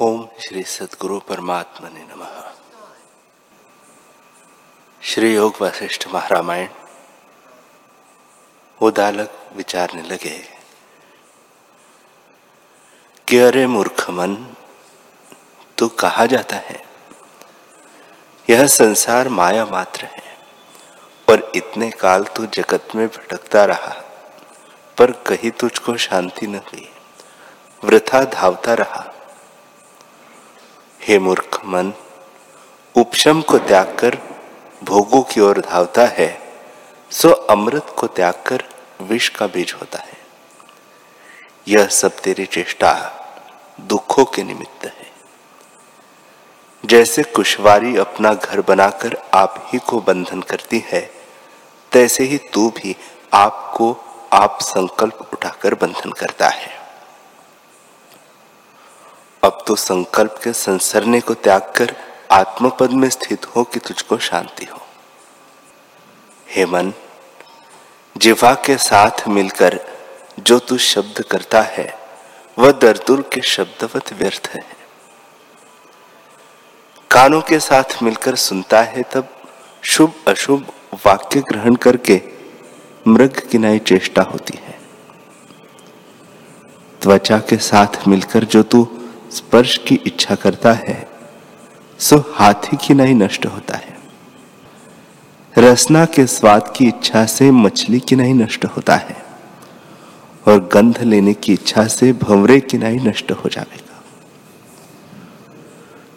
ओम श्री सदगुरु परमात्मा ने नम। श्री योग वशिष्ठ महारामायण उदालक विचारने लगे कि अरे मूर्ख मन, तू कहा जाता है? यह संसार माया मात्र है और इतने काल तू जगत में भटकता रहा, पर कहीं तुझको शांति न हुई। वृथा धावता रहा हे मूर्ख मन, उपशम को त्याग कर भोगों की ओर धावता है, सो अमृत को त्याग कर विष का बीज होता है। यह सब तेरी चेष्टा दुखों के निमित्त है। जैसे कुशवारी अपना घर बनाकर आप ही को बंधन करती है, तैसे ही तू भी आपको आप संकल्प उठाकर बंधन करता है। अब तो संकल्प के संसरने को त्याग कर आत्मपद में स्थित हो कि तुझको शांति हो। हे मन जिवा के साथ मिलकर जो तू शब्द करता है, वह दरदुर के शब्दवत व्यर्थ है। कानों के साथ मिलकर सुनता है तब शुभ अशुभ वाक्य ग्रहण करके मृग किनाई चेष्टा होती है। त्वचा के साथ मिलकर जो तू स्पर्श की इच्छा करता है, सो हाथी की नहीं नष्ट होता है। रसना के स्वाद की इच्छा से मछली की नहीं नष्ट होता है, और गंध लेने की इच्छा से भंवरे की नहीं नष्ट हो जाएगा।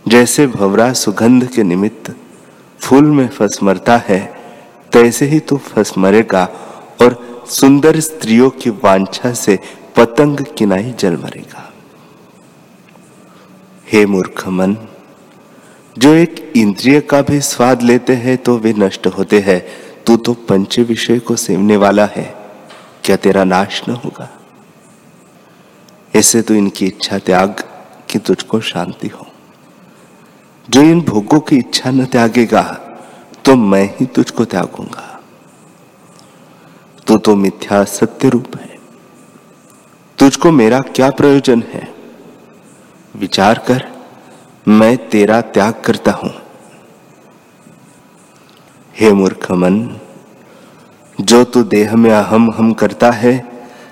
जैसे भंवरा सुगंध के निमित्त फूल में फंस मरता है, तैसे ही तू फंस मरेगा और सुंदर स्त्रियों की वांछा से पतंग किनाई जल मरेगा। हे मूर्ख मन जो एक इंद्रिय का भी स्वाद लेते हैं तो वे नष्ट होते हैं। तू तो पंच विषय को सेवने वाला है। क्या तेरा नाश न होगा? ऐसे तो इनकी इच्छा त्याग कि तुझको शांति हो। जो इन भोगों की इच्छा न त्यागेगा तो मैं ही तुझको त्यागूँगा। तू तो मिथ्या सत्य रूप है। तुझको मेरा क्या प्रयोजन है? विचार कर, मैं तेरा त्याग करता हूँ। हे मूर्ख मन जो तू देह में अहम हम करता है,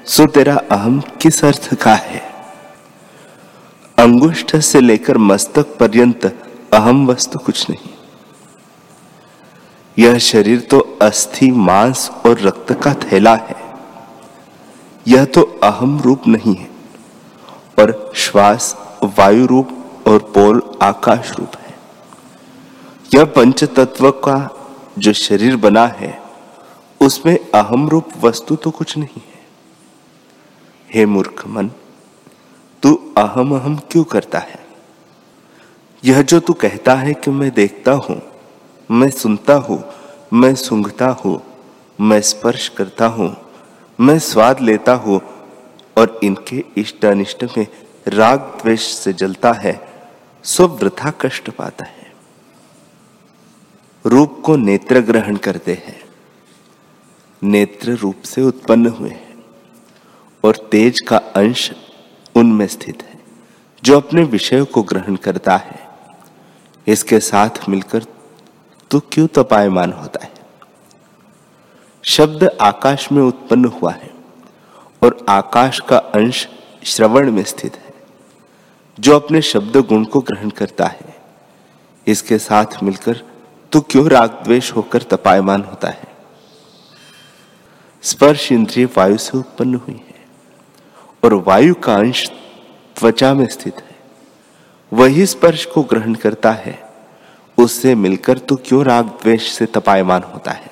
सो तेरा अहम किस अर्थ का है? अंगुष्ठ से लेकर मस्तक पर्यंत अहम वस्तु कुछ नहीं। यह शरीर तो अस्थि, मांस और रक्त का थैला है। यह तो अहम रूप नहीं है, और श्वास वायु रूप और पोल आकाश रूप है। यह पंच तत्व का जो शरीर बना है, उसमें अहम रूप वस्तु तो कुछ नहीं है। हे मूर्ख मन, तू अहम अहम क्यों करता है? यह जो तू कहता है कि मैं देखता हूँ, मैं सुनता हूँ, मैं सूंघता हूँ, मैं स्पर्श करता हूँ, मैं स्वाद लेता हूँ और इनके इष्ट अनिष्ट में राग द्वेष से जलता है, सो वृथा कष्ट पाता है। रूप को नेत्र ग्रहण करते हैं। नेत्र रूप से उत्पन्न हुए हैं और तेज का अंश उनमें स्थित है, जो अपने विषय को ग्रहण करता है। इसके साथ मिलकर तो क्यों तपायमान होता है? शब्द आकाश में उत्पन्न हुआ है और आकाश का अंश श्रवण में स्थित है। जो अपने शब्द गुण को ग्रहण करता है। इसके साथ मिलकर तो क्यों राग द्वेष होकर तपायमान होता है? स्पर्श इंद्रिय वायु से उत्पन्न हुई है और वायु का अंश त्वचा में स्थित है। वही स्पर्श को ग्रहण करता है। उससे मिलकर तो क्यों राग द्वेष से तपायमान होता है?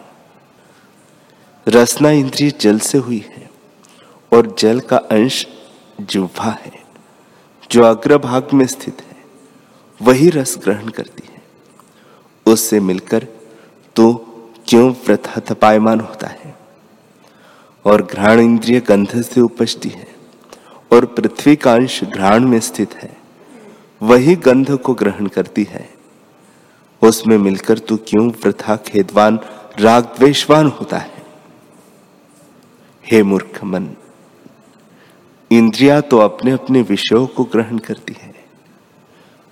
रसना इंद्रिय जल से हुई है और जल का अंश जिह्वा है। जो अग्रभाग में स्थित है, वही रस ग्रहण करती है। उससे मिलकर तो क्यों प्रथा तपायमान होता है? और घ्राण इंद्रिय गंध से उपजती है, और पृथ्वी का अंश घ्राण में स्थित है, वही गंध को ग्रहण करती है। उसमें मिलकर तू क्यों प्रथा खेदवान राग द्वेशवान होता है? हे मूर्ख मन इंद्रिया तो अपने अपने विषयों को ग्रहण करती है,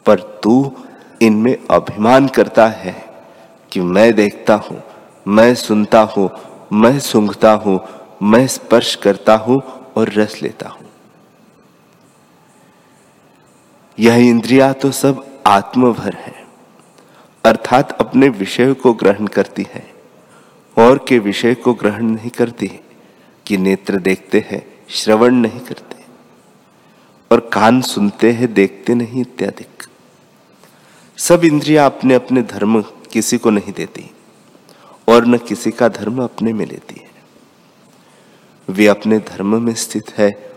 पर तू इनमें अभिमान करता है कि मैं देखता हूँ, मैं सुनता हूँ, मैं सूंघता हूँ, मैं स्पर्श करता हूँ और रस लेता हूँ। यह इंद्रिया तो सब आत्मभर है, अर्थात अपने विषय को ग्रहण करती है, और के विषय को ग्रहण नहीं करती, कि नेत्र देखते हैं, श्रवण नहीं करते। और कान सुनते हैं, देखते नहीं इत्यादि। सब इंद्रिया अपने अपने धर्म किसी को नहीं देती, और न किसी का धर्म अपने में लेती है। वे अपने धर्म में स्थित है,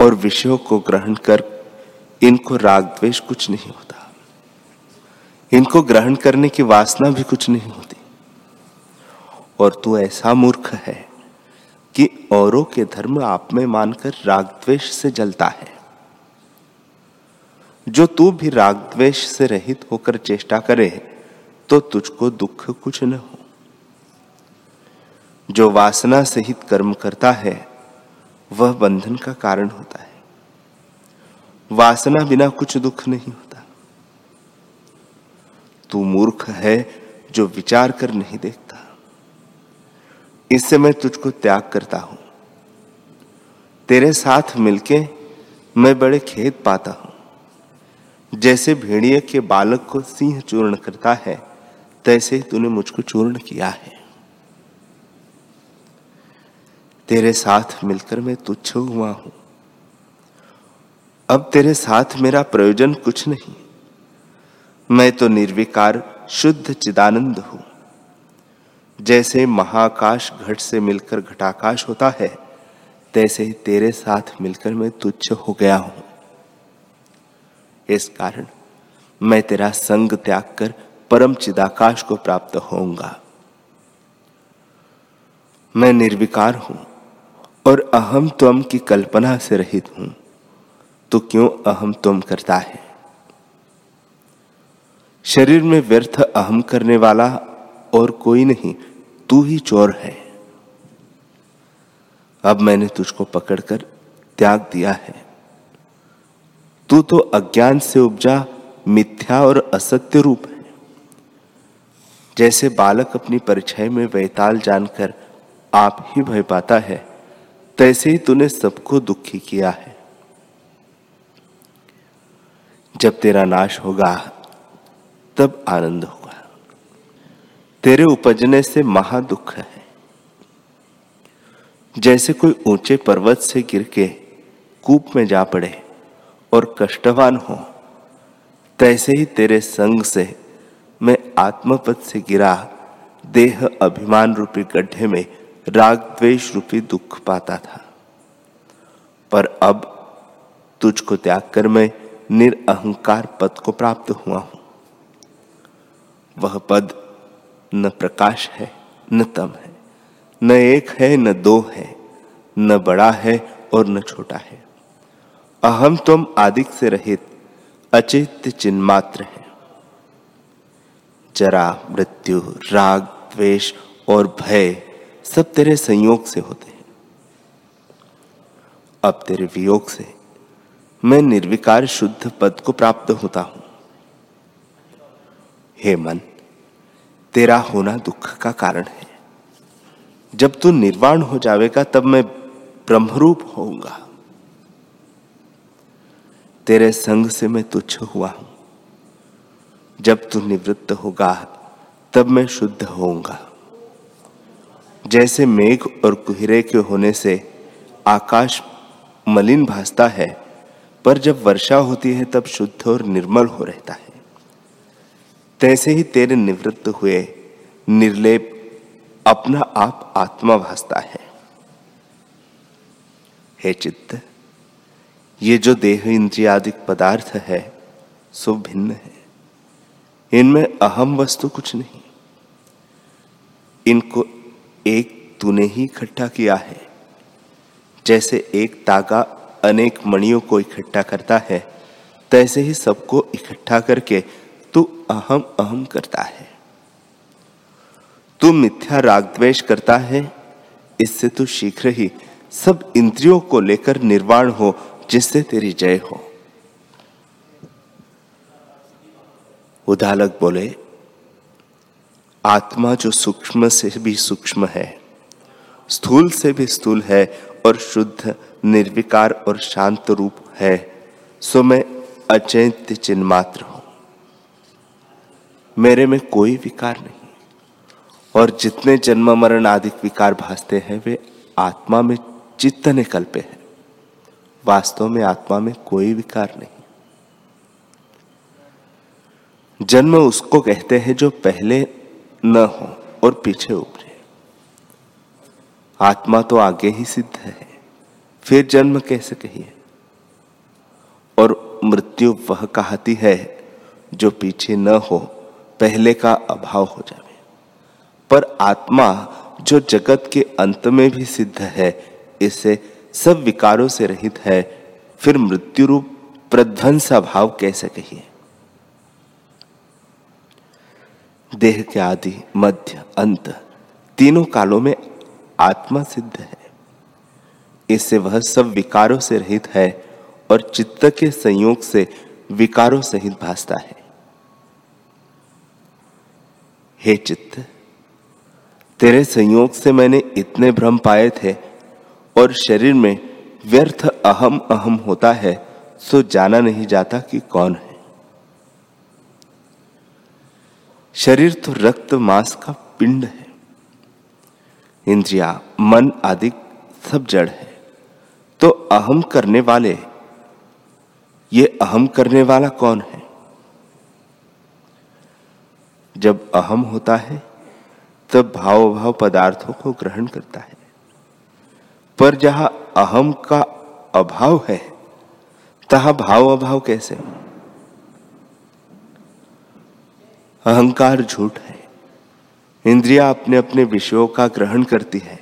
और विषयों को ग्रहण कर, इनको राग द्वेष कुछ नहीं होता। इनको ग्रहण करने की वासना भी कुछ नहीं होती। और तू ऐसा मूर्ख है, कि औरों के धर्म आप में मानकर राग द्वेष से जलता है। जो तू भी राग द्वेष से रहित होकर चेष्टा करे तो तुझको दुख कुछ न हो। जो वासना सहित कर्म करता है, वह बंधन का कारण होता है। वासना बिना कुछ दुख नहीं होता। तू मूर्ख है जो विचार कर नहीं देखता। इससे मैं तुझको त्याग करता हूँ। तेरे साथ मिलके मैं बड़े खेत पाता हूँ। जैसे भेड़िए के बालक को सिंह चूर्ण करता है, तैसे तूने मुझको चूर्ण किया है। तेरे साथ मिलकर मैं तुच्छ हुआ हूँ। अब तेरे साथ मेरा प्रयोजन कुछ नहीं। मैं तो निर्विकार, शुद्ध चिदानंद हूँ। जैसे महाकाश घट से मिलकर घटाकाश होता है, तैसे तेरे साथ मिलकर मैं तुच्छ हो गया हूँ। इस कारण मैं तेरा संग त्याग कर परम चिदाकाश को प्राप्त होऊँगा। मैं निर्विकार हूँ और अहम त्वम की कल्पना से रहित हूँ। तो क्यों अहम तुम करता है? शरीर में व्यर्थ अहम करने वाला और कोई नहीं, तू ही चोर है। अब मैंने तुझको पकड़कर त्याग दिया है। तू तो अज्ञान से उपजा, मिथ्या और असत्य रूप है। जैसे बालक अपनी परिचय में वैताल जानकर आप ही भय पाता है, तैसे ही तूने सबको दुखी किया है। जब तेरा नाश होगा, तब आनंद होगा। तेरे उपजने से महा दुख है। जैसे कोई ऊँचे पर्वत से गिर के कूप में जा पड़े और कष्टवान हो। तैसे ही तेरे संग से मैं आत्मपद से गिरा, देह अभिमान रूपी गड्ढे में, राग द्वेष रूपी दुख पाता था। पर अब तुझको त्याग कर मैं निरअहकार पद को प्राप्त हुआ हूँ। वह पद न प्रकाश है, न तम है, न एक है, न दो है, न बड़ा है और न छोटा है। अहम तुम आदिक से रहित, अचित चिन्मात्र है। जरा मृत्यु, राग, द्वेष और भय सब तेरे संयोग से होते हैं। अब तेरे वियोग से मैं निर्विकार शुद्ध पद को प्राप्त होता हूँ। हे मन, तेरा होना दुख का कारण है। जब तू निर्वाण हो जाएगा तब मैं ब्रह्मरूप होऊँगा। तेरे संग से मैं तुच्छ हुआ हूँ। जब तू निवृत्त होगा, तब मैं शुद्ध होऊँगा। जैसे मेघ और कुहरे के होने से आकाश मलिन भासता है, पर जब वर्षा होती है, तब शुद्ध और निर्मल हो रहता है। तैसे ही तेरे निवृत्त हुए निर्लेप अपना आप आत्मा भासता है। हे चित्त ये जो देह इंद्रियादिक पदार्थ है, सो भिन्न है। इनमें अहम वस्तु कुछ नहीं। इनको एक तूने ही इकट्ठा किया है। जैसे एक तागा अनेक मणियों को इकट्ठा करता है, तैसे ही सबको इकट्ठा करके तू अहम अहम करता है। तू मिथ्या राग द्वेष करता है, इससे तू शीघ्र ही सब इंद्रियों को लेकर निर्वाण हो जिससे तेरी जय हो। उदालक बोले, आत्मा जो सूक्ष्म से भी सूक्ष्म है, स्थूल से भी स्थूल है और शुद्ध, निर्विकार और शांत रूप है, सो मैं अचैत्य चिन्ह मात्र हूँ। मेरे में कोई विकार नहीं, और जितने जन्म मरण आदि विकार भासते हैं, वे आत्मा में चित्त ने कल्पे हैं। वास्तव में आत्मा में कोई विकार नहीं। जन्म उसको कहते हैं जो पहले न हो और पीछे उभरे आत्मा तो आगे ही सिद्ध है। फिर जन्म कैसे कहिए? और मृत्यु वह कहती है जो पीछे न हो, पहले का अभाव हो जाए पर आत्मा जो जगत के अंत में भी सिद्ध है, इसे सब विकारों से रहित है, फिर मृत्यु रूप प्रध्वंस भाव कैसे कहिए? देह के आदि, मध्य, अंत, तीनों कालों में आत्मा सिद्ध है। इससे वह सब विकारों से रहित है और चित्त के संयोग से विकारों सहित भासता है। हे चित्त, तेरे संयोग से मैंने इतने भ्रम पाए थे और शरीर में व्यर्थ अहम अहम होता है, सो जाना नहीं जाता कि कौन है। शरीर तो रक्त मांस का पिंड है। इंद्रिया, मन आदि सब जड़ है। तो अहम करने वाले, ये अहम करने वाला कौन है? जब अहम होता है, तब भाव भाव पदार्थों को ग्रहण करता है। पर जहाँ अहम का अभाव है, तहा भाव अभाव कैसे? अहंकार झूठ है। इंद्रिया अपने अपने विषयों का ग्रहण करती है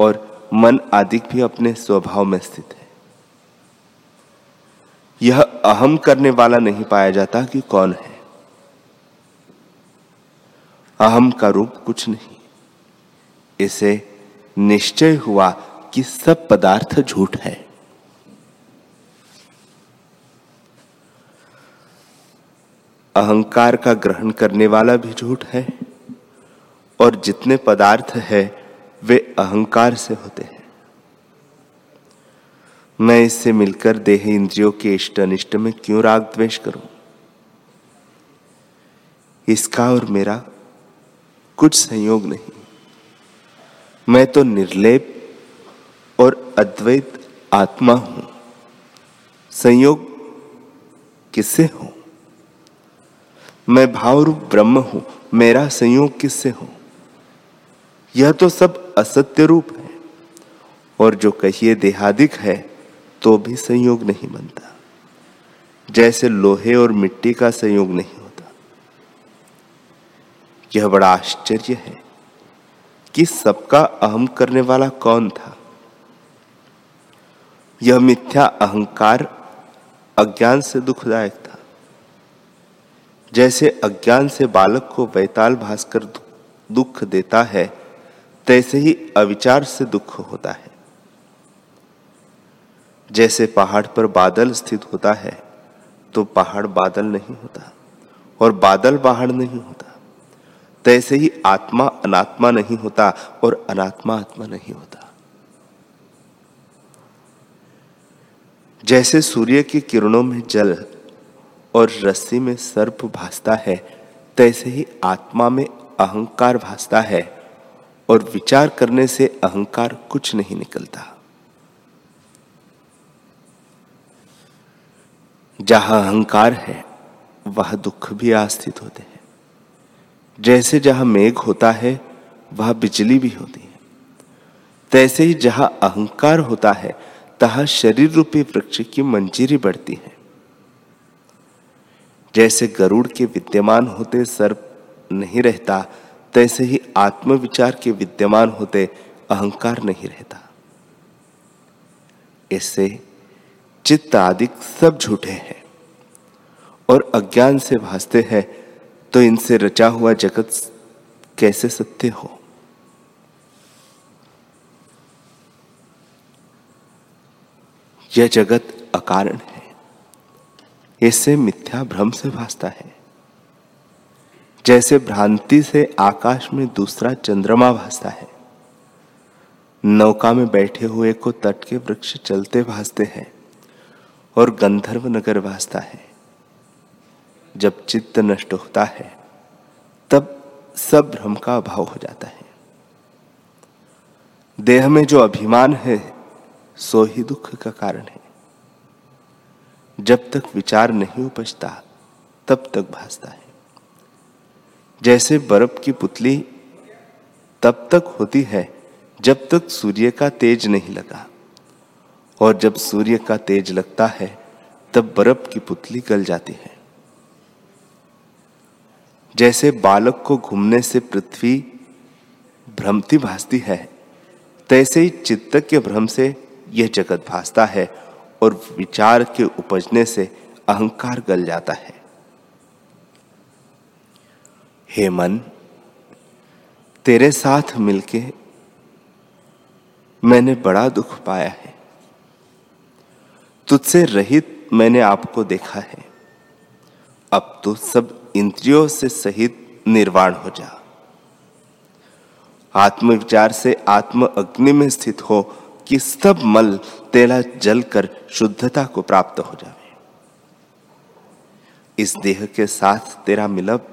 और मन आदि भी अपने स्वभाव में स्थित है। यह अहम करने वाला नहीं पाया जाता कि कौन है। अहम का रूप कुछ नहीं। इसे निश्चय हुआ कि सब पदार्थ झूठ है। अहंकार का ग्रहण करने वाला भी झूठ है, और जितने पदार्थ है, वे अहंकार से होते हैं। मैं इससे मिलकर देह इंद्रियों के इष्ट अनिष्ट में क्यों राग द्वेष करूँ? इसका और मेरा कुछ संयोग नहीं। मैं तो निर्लेप और अद्वैत आत्मा हूँ। संयोग किससे हो? मैं भाव रूप ब्रह्म हूँ। मेरा संयोग किससे हो? यह तो सब असत्य रूप है। और जो कहिए देहादिक है तो भी संयोग नहीं बनता। जैसे लोहे और मिट्टी का संयोग नहीं होता। यह बड़ा आश्चर्य है कि सबका अहम करने वाला कौन था? यह मिथ्या अहंकार अज्ञान से दुखदायक था। जैसे अज्ञान से बालक को वैताल भास्कर दुख देता है, तैसे ही अविचार से दुख होता है। जैसे पहाड़ पर बादल स्थित होता है तो पहाड़ बादल नहीं होता और बादल पहाड़ नहीं होता। तैसे ही आत्मा अनात्मा नहीं होता और अनात्मा आत्मा नहीं होता। जैसे सूर्य की किरणों में जल और रस्सी में सर्प भासता है, तैसे ही आत्मा में अहंकार भासता है और विचार करने से अहंकार कुछ नहीं निकलता। जहाँ अहंकार है, वह दुख भी आस्थित होते हैं। जैसे जहाँ मेघ होता है, वह बिजली भी होती है। तैसे ही जहाँ अहंकार होता है तहा शरीर रूपी वृक्ष की मंजीरी बढ़ती है। जैसे गरुड़ के विद्यमान होते सर्प नहीं रहता, तैसे ही आत्मविचार के विद्यमान होते अहंकार नहीं रहता। इससे चित्त आदि सब झूठे हैं और अज्ञान से भासते हैं तो इनसे रचा हुआ जगत कैसे सत्य हो? यह जगत अकारण है। इससे मिथ्या भ्रम से भासता है। जैसे भ्रांति से आकाश में दूसरा चंद्रमा भासता है। नौका में बैठे हुए को तट के वृक्ष चलते भासते हैं और गंधर्व नगर भासता है। जब चित्त नष्ट होता है, तब सब भ्रम का अभाव हो जाता है। देह में जो अभिमान है सो ही दुख का कारण है। जब तक विचार नहीं उपजता, तब तक भासता है। जैसे बर्फ़ की पुतली, तब तक होती है जब तक सूर्य का तेज नहीं लगा। और जब सूर्य का तेज लगता है, तब बर्फ़ की पुतली गल जाती है। जैसे बालक को घूमने से पृथ्वी भ्रमती भासती है, तैसे ही चित्त के भ्रम से यह जगत भासता है और विचार के उपजने से अहंकार गल जाता है। हे मन, तेरे साथ मिलके मैंने बड़ा दुख पाया है। तुझसे रहित मैंने आपको देखा है। अब तो सब इंद्रियों से सहित निर्वाण हो जा। आत्मविचार से आत्म अग्नि में स्थित हो कि सब मल तेला जल कर शुद्धता को प्राप्त हो जाए इस देह के साथ तेरा मिलप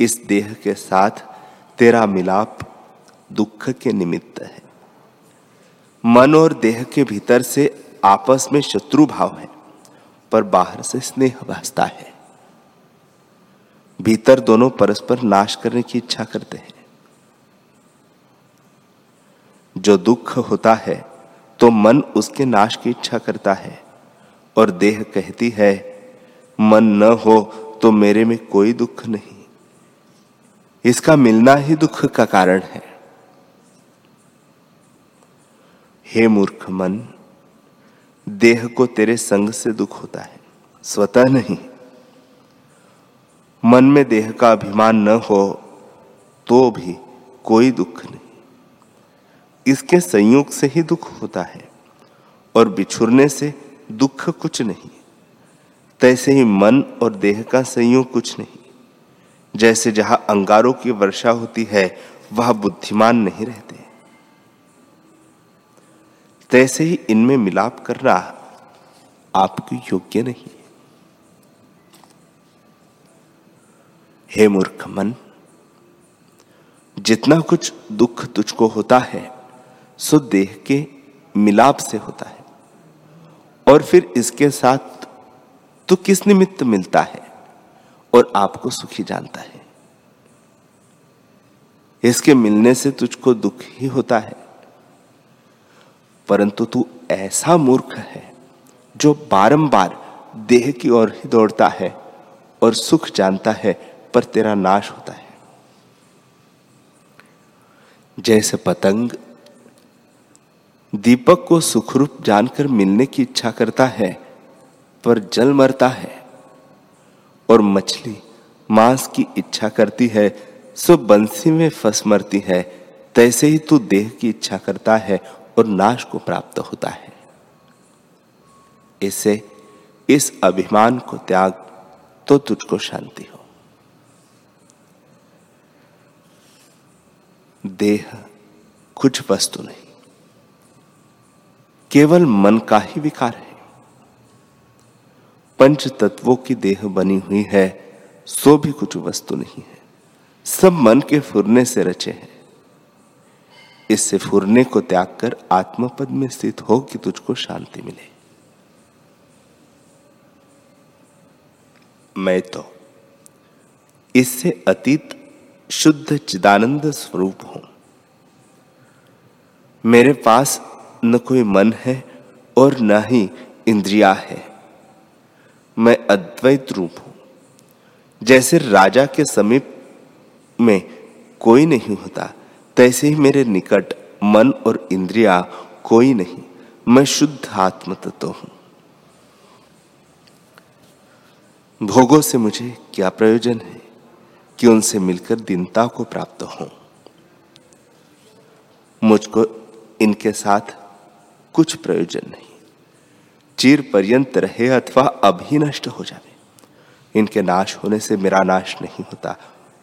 इस देह के साथ तेरा मिलाप दुख के निमित्त है। मन और देह के भीतर से आपस में शत्रु भाव है, पर बाहर से स्नेह भासता है। भीतर दोनों परस्पर नाश करने की इच्छा करते हैं। जो दुख होता है तो मन उसके नाश की इच्छा करता है। और देह कहती है, मन न हो तो मेरे में कोई दुख नहीं। इसका मिलना ही दुख का कारण है। हे मूर्ख मन, देह को तेरे संग से दुख होता है, स्वतः नहीं। मन में देह का अभिमान न हो तो भी कोई दुख नहीं। इसके संयोग से ही दुख होता है और बिछुरने से दुख कुछ नहीं। तैसे ही मन और देह का संयोग कुछ नहीं। जैसे जहाँ अंगारों की वर्षा होती है, वह बुद्धिमान नहीं रहते। तैसे ही इनमें मिलाप करना आपकी योग्य नहीं। हे मूर्ख मन, जितना कुछ दुख तुझको होता है सो देह के मिलाप से होता है। और फिर इसके साथ तू किस निमित्त मिलता है? और आपको सुखी जानता है। इसके मिलने से तुझको दुख ही होता है। परंतु तू ऐसा मूर्ख है, जो बारंबार देह की ओर ही दौड़ता है और सुख जानता है, पर तेरा नाश होता है। जैसे पतंग दीपक को सुखरूप जानकर मिलने की इच्छा करता है, पर जल मरता है। और मछली मांस की इच्छा करती है, सो बंसी में फंस मरती है। तैसे ही तू देह की इच्छा करता है और नाश को प्राप्त होता है। इसे, इस अभिमान को त्याग तो तुझको शांति हो। देह, कुछ वस्तु नहीं। केवल मन का ही विकार है। पंच तत्वों की देह बनी हुई है, सो भी कुछ वस्तु नहीं है। सब मन के फुरने से रचे हैं। इससे फुरने को त्याग कर आत्मपद में स्थित हो कि तुझको शांति मिले। मैं तो इससे अतीत शुद्ध चिदानंद स्वरूप हूँ। मेरे पास न कोई मन है और न ही इंद्रिया है। मैं अद्वैत रूप हूँ। जैसे राजा के समीप में कोई नहीं होता, तैसे ही मेरे निकट मन और इंद्रिया कोई नहीं। मैं शुद्ध आत्म तत्व हूँ। भोगों से मुझे क्या प्रयोजन है कि उनसे मिलकर दीनता को प्राप्त हो? मुझको इनके साथ कुछ प्रयोजन नहीं। चीर पर्यंत रहे अथवा अभी नष्ट हो जाए इनके नाश होने से मेरा नाश नहीं होता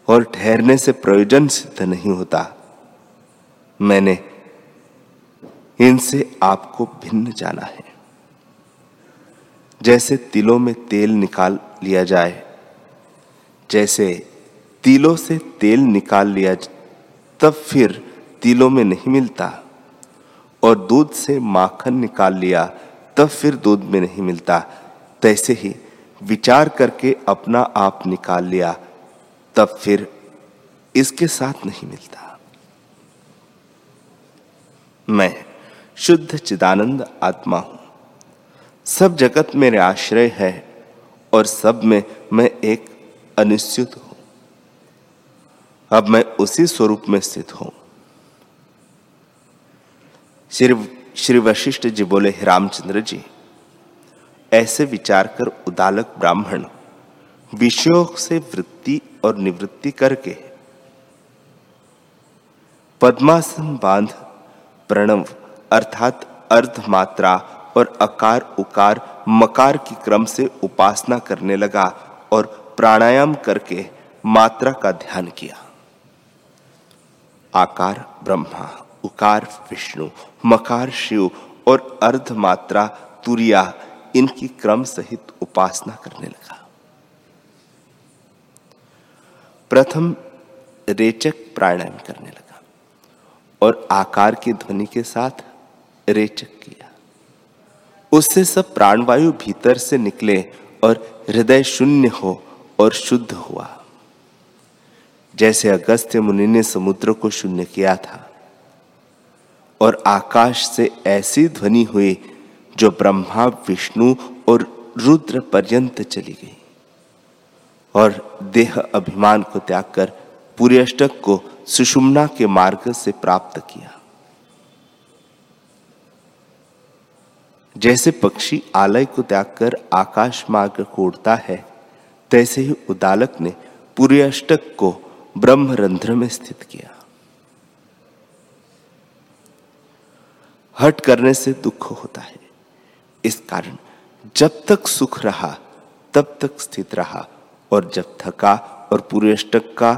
और ठहरने से प्रयोजन सिद्ध नहीं होता। मैंने इनसे आपको भिन्न जाना है। जैसे तिलों में तेल निकाल लिया जाए, जैसे तिलों से तेल निकाल लिया तब फिर तिलों में नहीं मिलता। और दूध से माखन निकाल लिया, तब फिर दूध में नहीं मिलता। तैसे ही विचार करके अपना आप निकाल लिया, तब फिर इसके साथ नहीं मिलता। मैं शुद्ध चिदानंद आत्मा हूँ। सब जगत मेरे आश्रय है और सब में मैं एक अनिश्चित हूँ। अब मैं उसी स्वरूप में स्थित हूँ। श्री श्री वशिष्ठ जी बोले रामचंद्र जी, ऐसे विचार कर उदालक ब्राह्मण, विषयों से वृत्ति और निवृत्ति करके पद्मासन बाँध, प्रणव अर्थात अर्ध मात्रा और अकार उकार मकार की क्रम से उपासना करने लगा और प्राणायाम करके मात्रा का ध्यान किया। आकार ब्रह्मा, उकार विष्णु मकार शिव और अर्ध मात्रा तुरिया इनकी क्रम सहित उपासना करने लगा। प्रथम रेचक प्राणायाम करने लगा और आकार की ध्वनि के साथ रेचक किया। उससे सब प्राणवायु भीतर से निकले और हृदय शून्य हो और शुद्ध हुआ। जैसे अगस्त्य मुनि ने समुद्र को शून्य किया था और आकाश से ऐसी ध्वनि हुई जो ब्रह्मा, विष्णु और रुद्र पर्यंत चली गई। और देह अभिमान को त्याग कर पूरे अष्टक को सुषुम्ना के मार्ग से प्राप्त किया। जैसे पक्षी आलय को त्याग कर आकाश मार्ग को उड़ता है, तैसे ही उदालक ने पूरे अष्टक को ब्रह्म रंध्र में स्थित किया। हट करने से दुख होता है। इस कारण जब तक सुख रहा, तब तक स्थित रहा और जब थका और पूरे का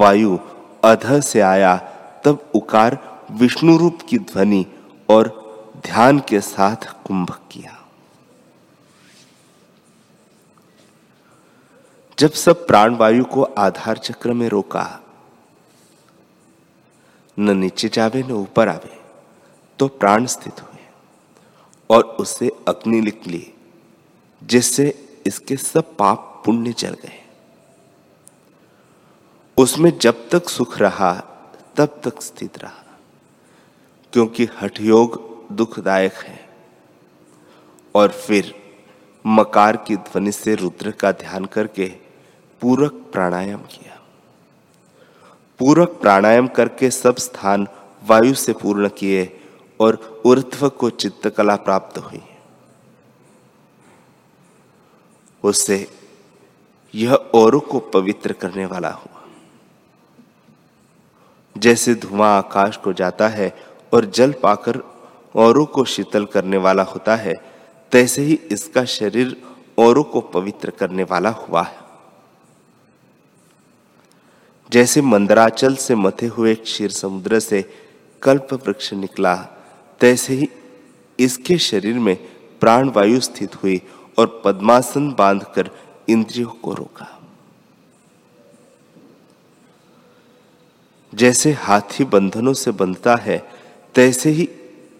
वायु अध से आया, तब उकार विष्णु रूप की ध्वनि और ध्यान के साथ कुंभक किया। जब सब प्राणवायु को आधार चक्र में रोका, न नीचे जावे, न ऊपर आवे तो प्राण स्थित हुए और उससे अग्नि निकली जिससे इसके सब पाप पुण्य जल गए। उसमें जब तक सुख रहा, तब तक स्थित रहा, क्योंकि हठयोग दुखदायक है। और फिर मकार की ध्वनि से रुद्र का ध्यान करके पूरक प्राणायाम किया। पूरक प्राणायाम करके सब स्थान वायु से पूर्ण किए और ऊर्ध्व को चित्तकला प्राप्त हुई। उससे यह औरों को पवित्र करने वाला हुआ। जैसे धुआँ आकाश को जाता है और जल पाकर औरों को शीतल करने वाला होता है, तैसे ही इसका शरीर औरों को पवित्र करने वाला हुआ है। जैसे मंदराचल से मथे हुए क्षीर समुद्र से कल्प वृक्ष निकला तैसे ही इसके शरीर में प्राण वायु स्थित हुई और पद्मासन बांधकर इंद्रियों को रोका। जैसे हाथी बंधनों से बंधता है, तैसे ही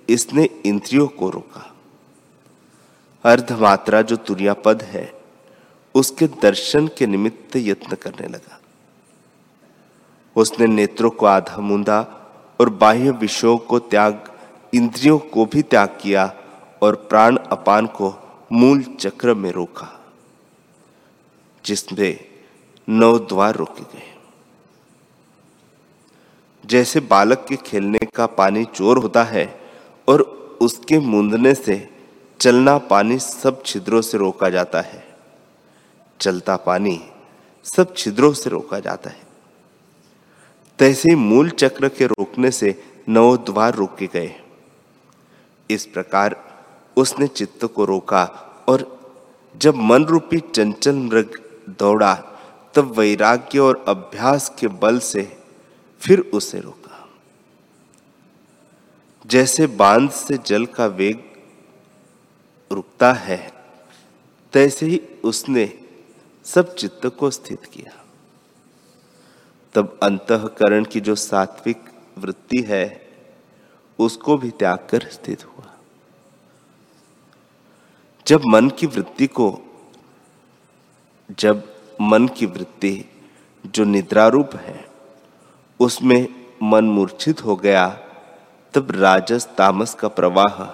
इसने इंद्रियों को रोका। अर्धमात्रा जो तुरिया पद है, उसके दर्शन के निमित्त यत्न करने लगा। उसने नेत्रों को आधा मूंदा और बाह्य विषयों को त्याग इंद्रियों को भी त्याग किया और प्राण अपान को मूल चक्र में रोका, जिसमें नौ द्वार रोके गए। जैसे बालक के खेलने का पानी चोर होता है और उसके मूंदने से चलना पानी सब छिद्रों से रोका जाता है, चलता पानी सब छिद्रों से रोका जाता है। तैसे मूल चक्र के रोकने से नव द्वार रोके गए। इस प्रकार उसने चित्त को रोका और जब मन रूपी चंचल मृग दौड़ा, तब वैराग्य और अभ्यास के बल से फिर उसे रोका। जैसे बाँध से जल का वेग रुकता है, तैसे ही उसने सब चित्त को स्थित किया। तब अंतकरण की जो सात्विक वृत्ति है उसको भी त्याग कर स्थित हुआ। जब मन की वृत्ति को, जब मन की वृत्ति जो निद्रारूप है, उसमें मन मूर्छित हो गया, तब राजस तामस का प्रवाह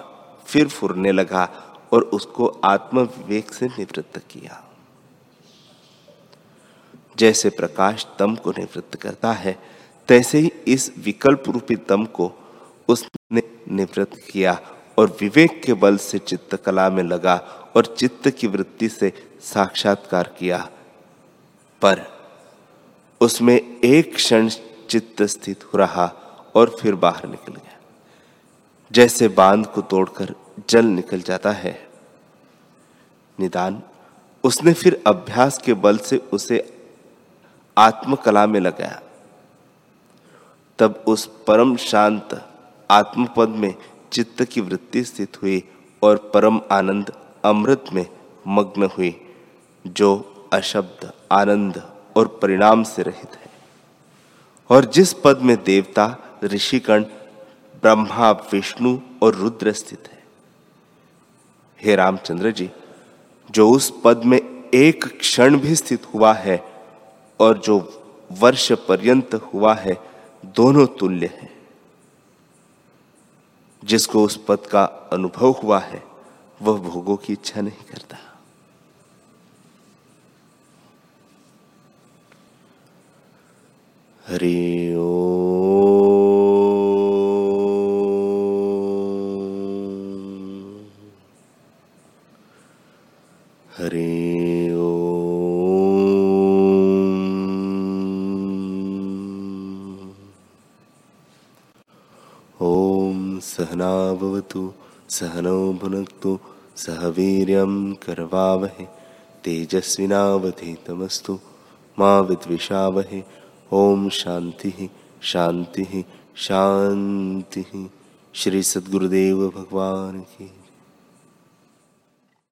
फिर फुरने लगा और उसको आत्म विवेक से निवृत्त किया। जैसे प्रकाश तम को निवृत्त करता है, तैसे ही इस विकल्प रूपी तम को उसने निवृत्त किया और विवेक के बल से चित्त कला में लगा और चित्त की वृत्ति से साक्षात्कार किया। पर उसमें एक क्षण चित्त स्थित हो रहा और फिर बाहर निकल गया। जैसे बाँध को तोड़कर जल निकल जाता है। निदान, उसने फिर अभ्यास के बल से उसे आत्मकला में लगाया। तब उस परम शांत आत्मपद में चित्त की वृत्ति स्थित हुई और परम आनंद अमृत में मग्न हुई, जो अशब्द, आनंद और परिणाम से रहित है। और जिस पद में देवता ऋषिकण ब्रह्मा, विष्णु और रुद्र स्थित है। हे रामचंद्र जी, जो उस पद में एक क्षण भी स्थित हुआ है और जो वर्ष पर्यंत हुआ है, दोनों तुल्य हैं। जिसको उस पद का अनुभव हुआ है, वह भोगों की इच्छा नहीं करता। हरि ओ सहनाभवतु सहनौ भुनक्तु सह वीर्यं करवावहे, तेजस्विनावधीतमस्तु, मा विद्विषावहे, ॐ शान्तिः शान्तिः शान्तिः। श्री सद्गुरुदेव भगवान की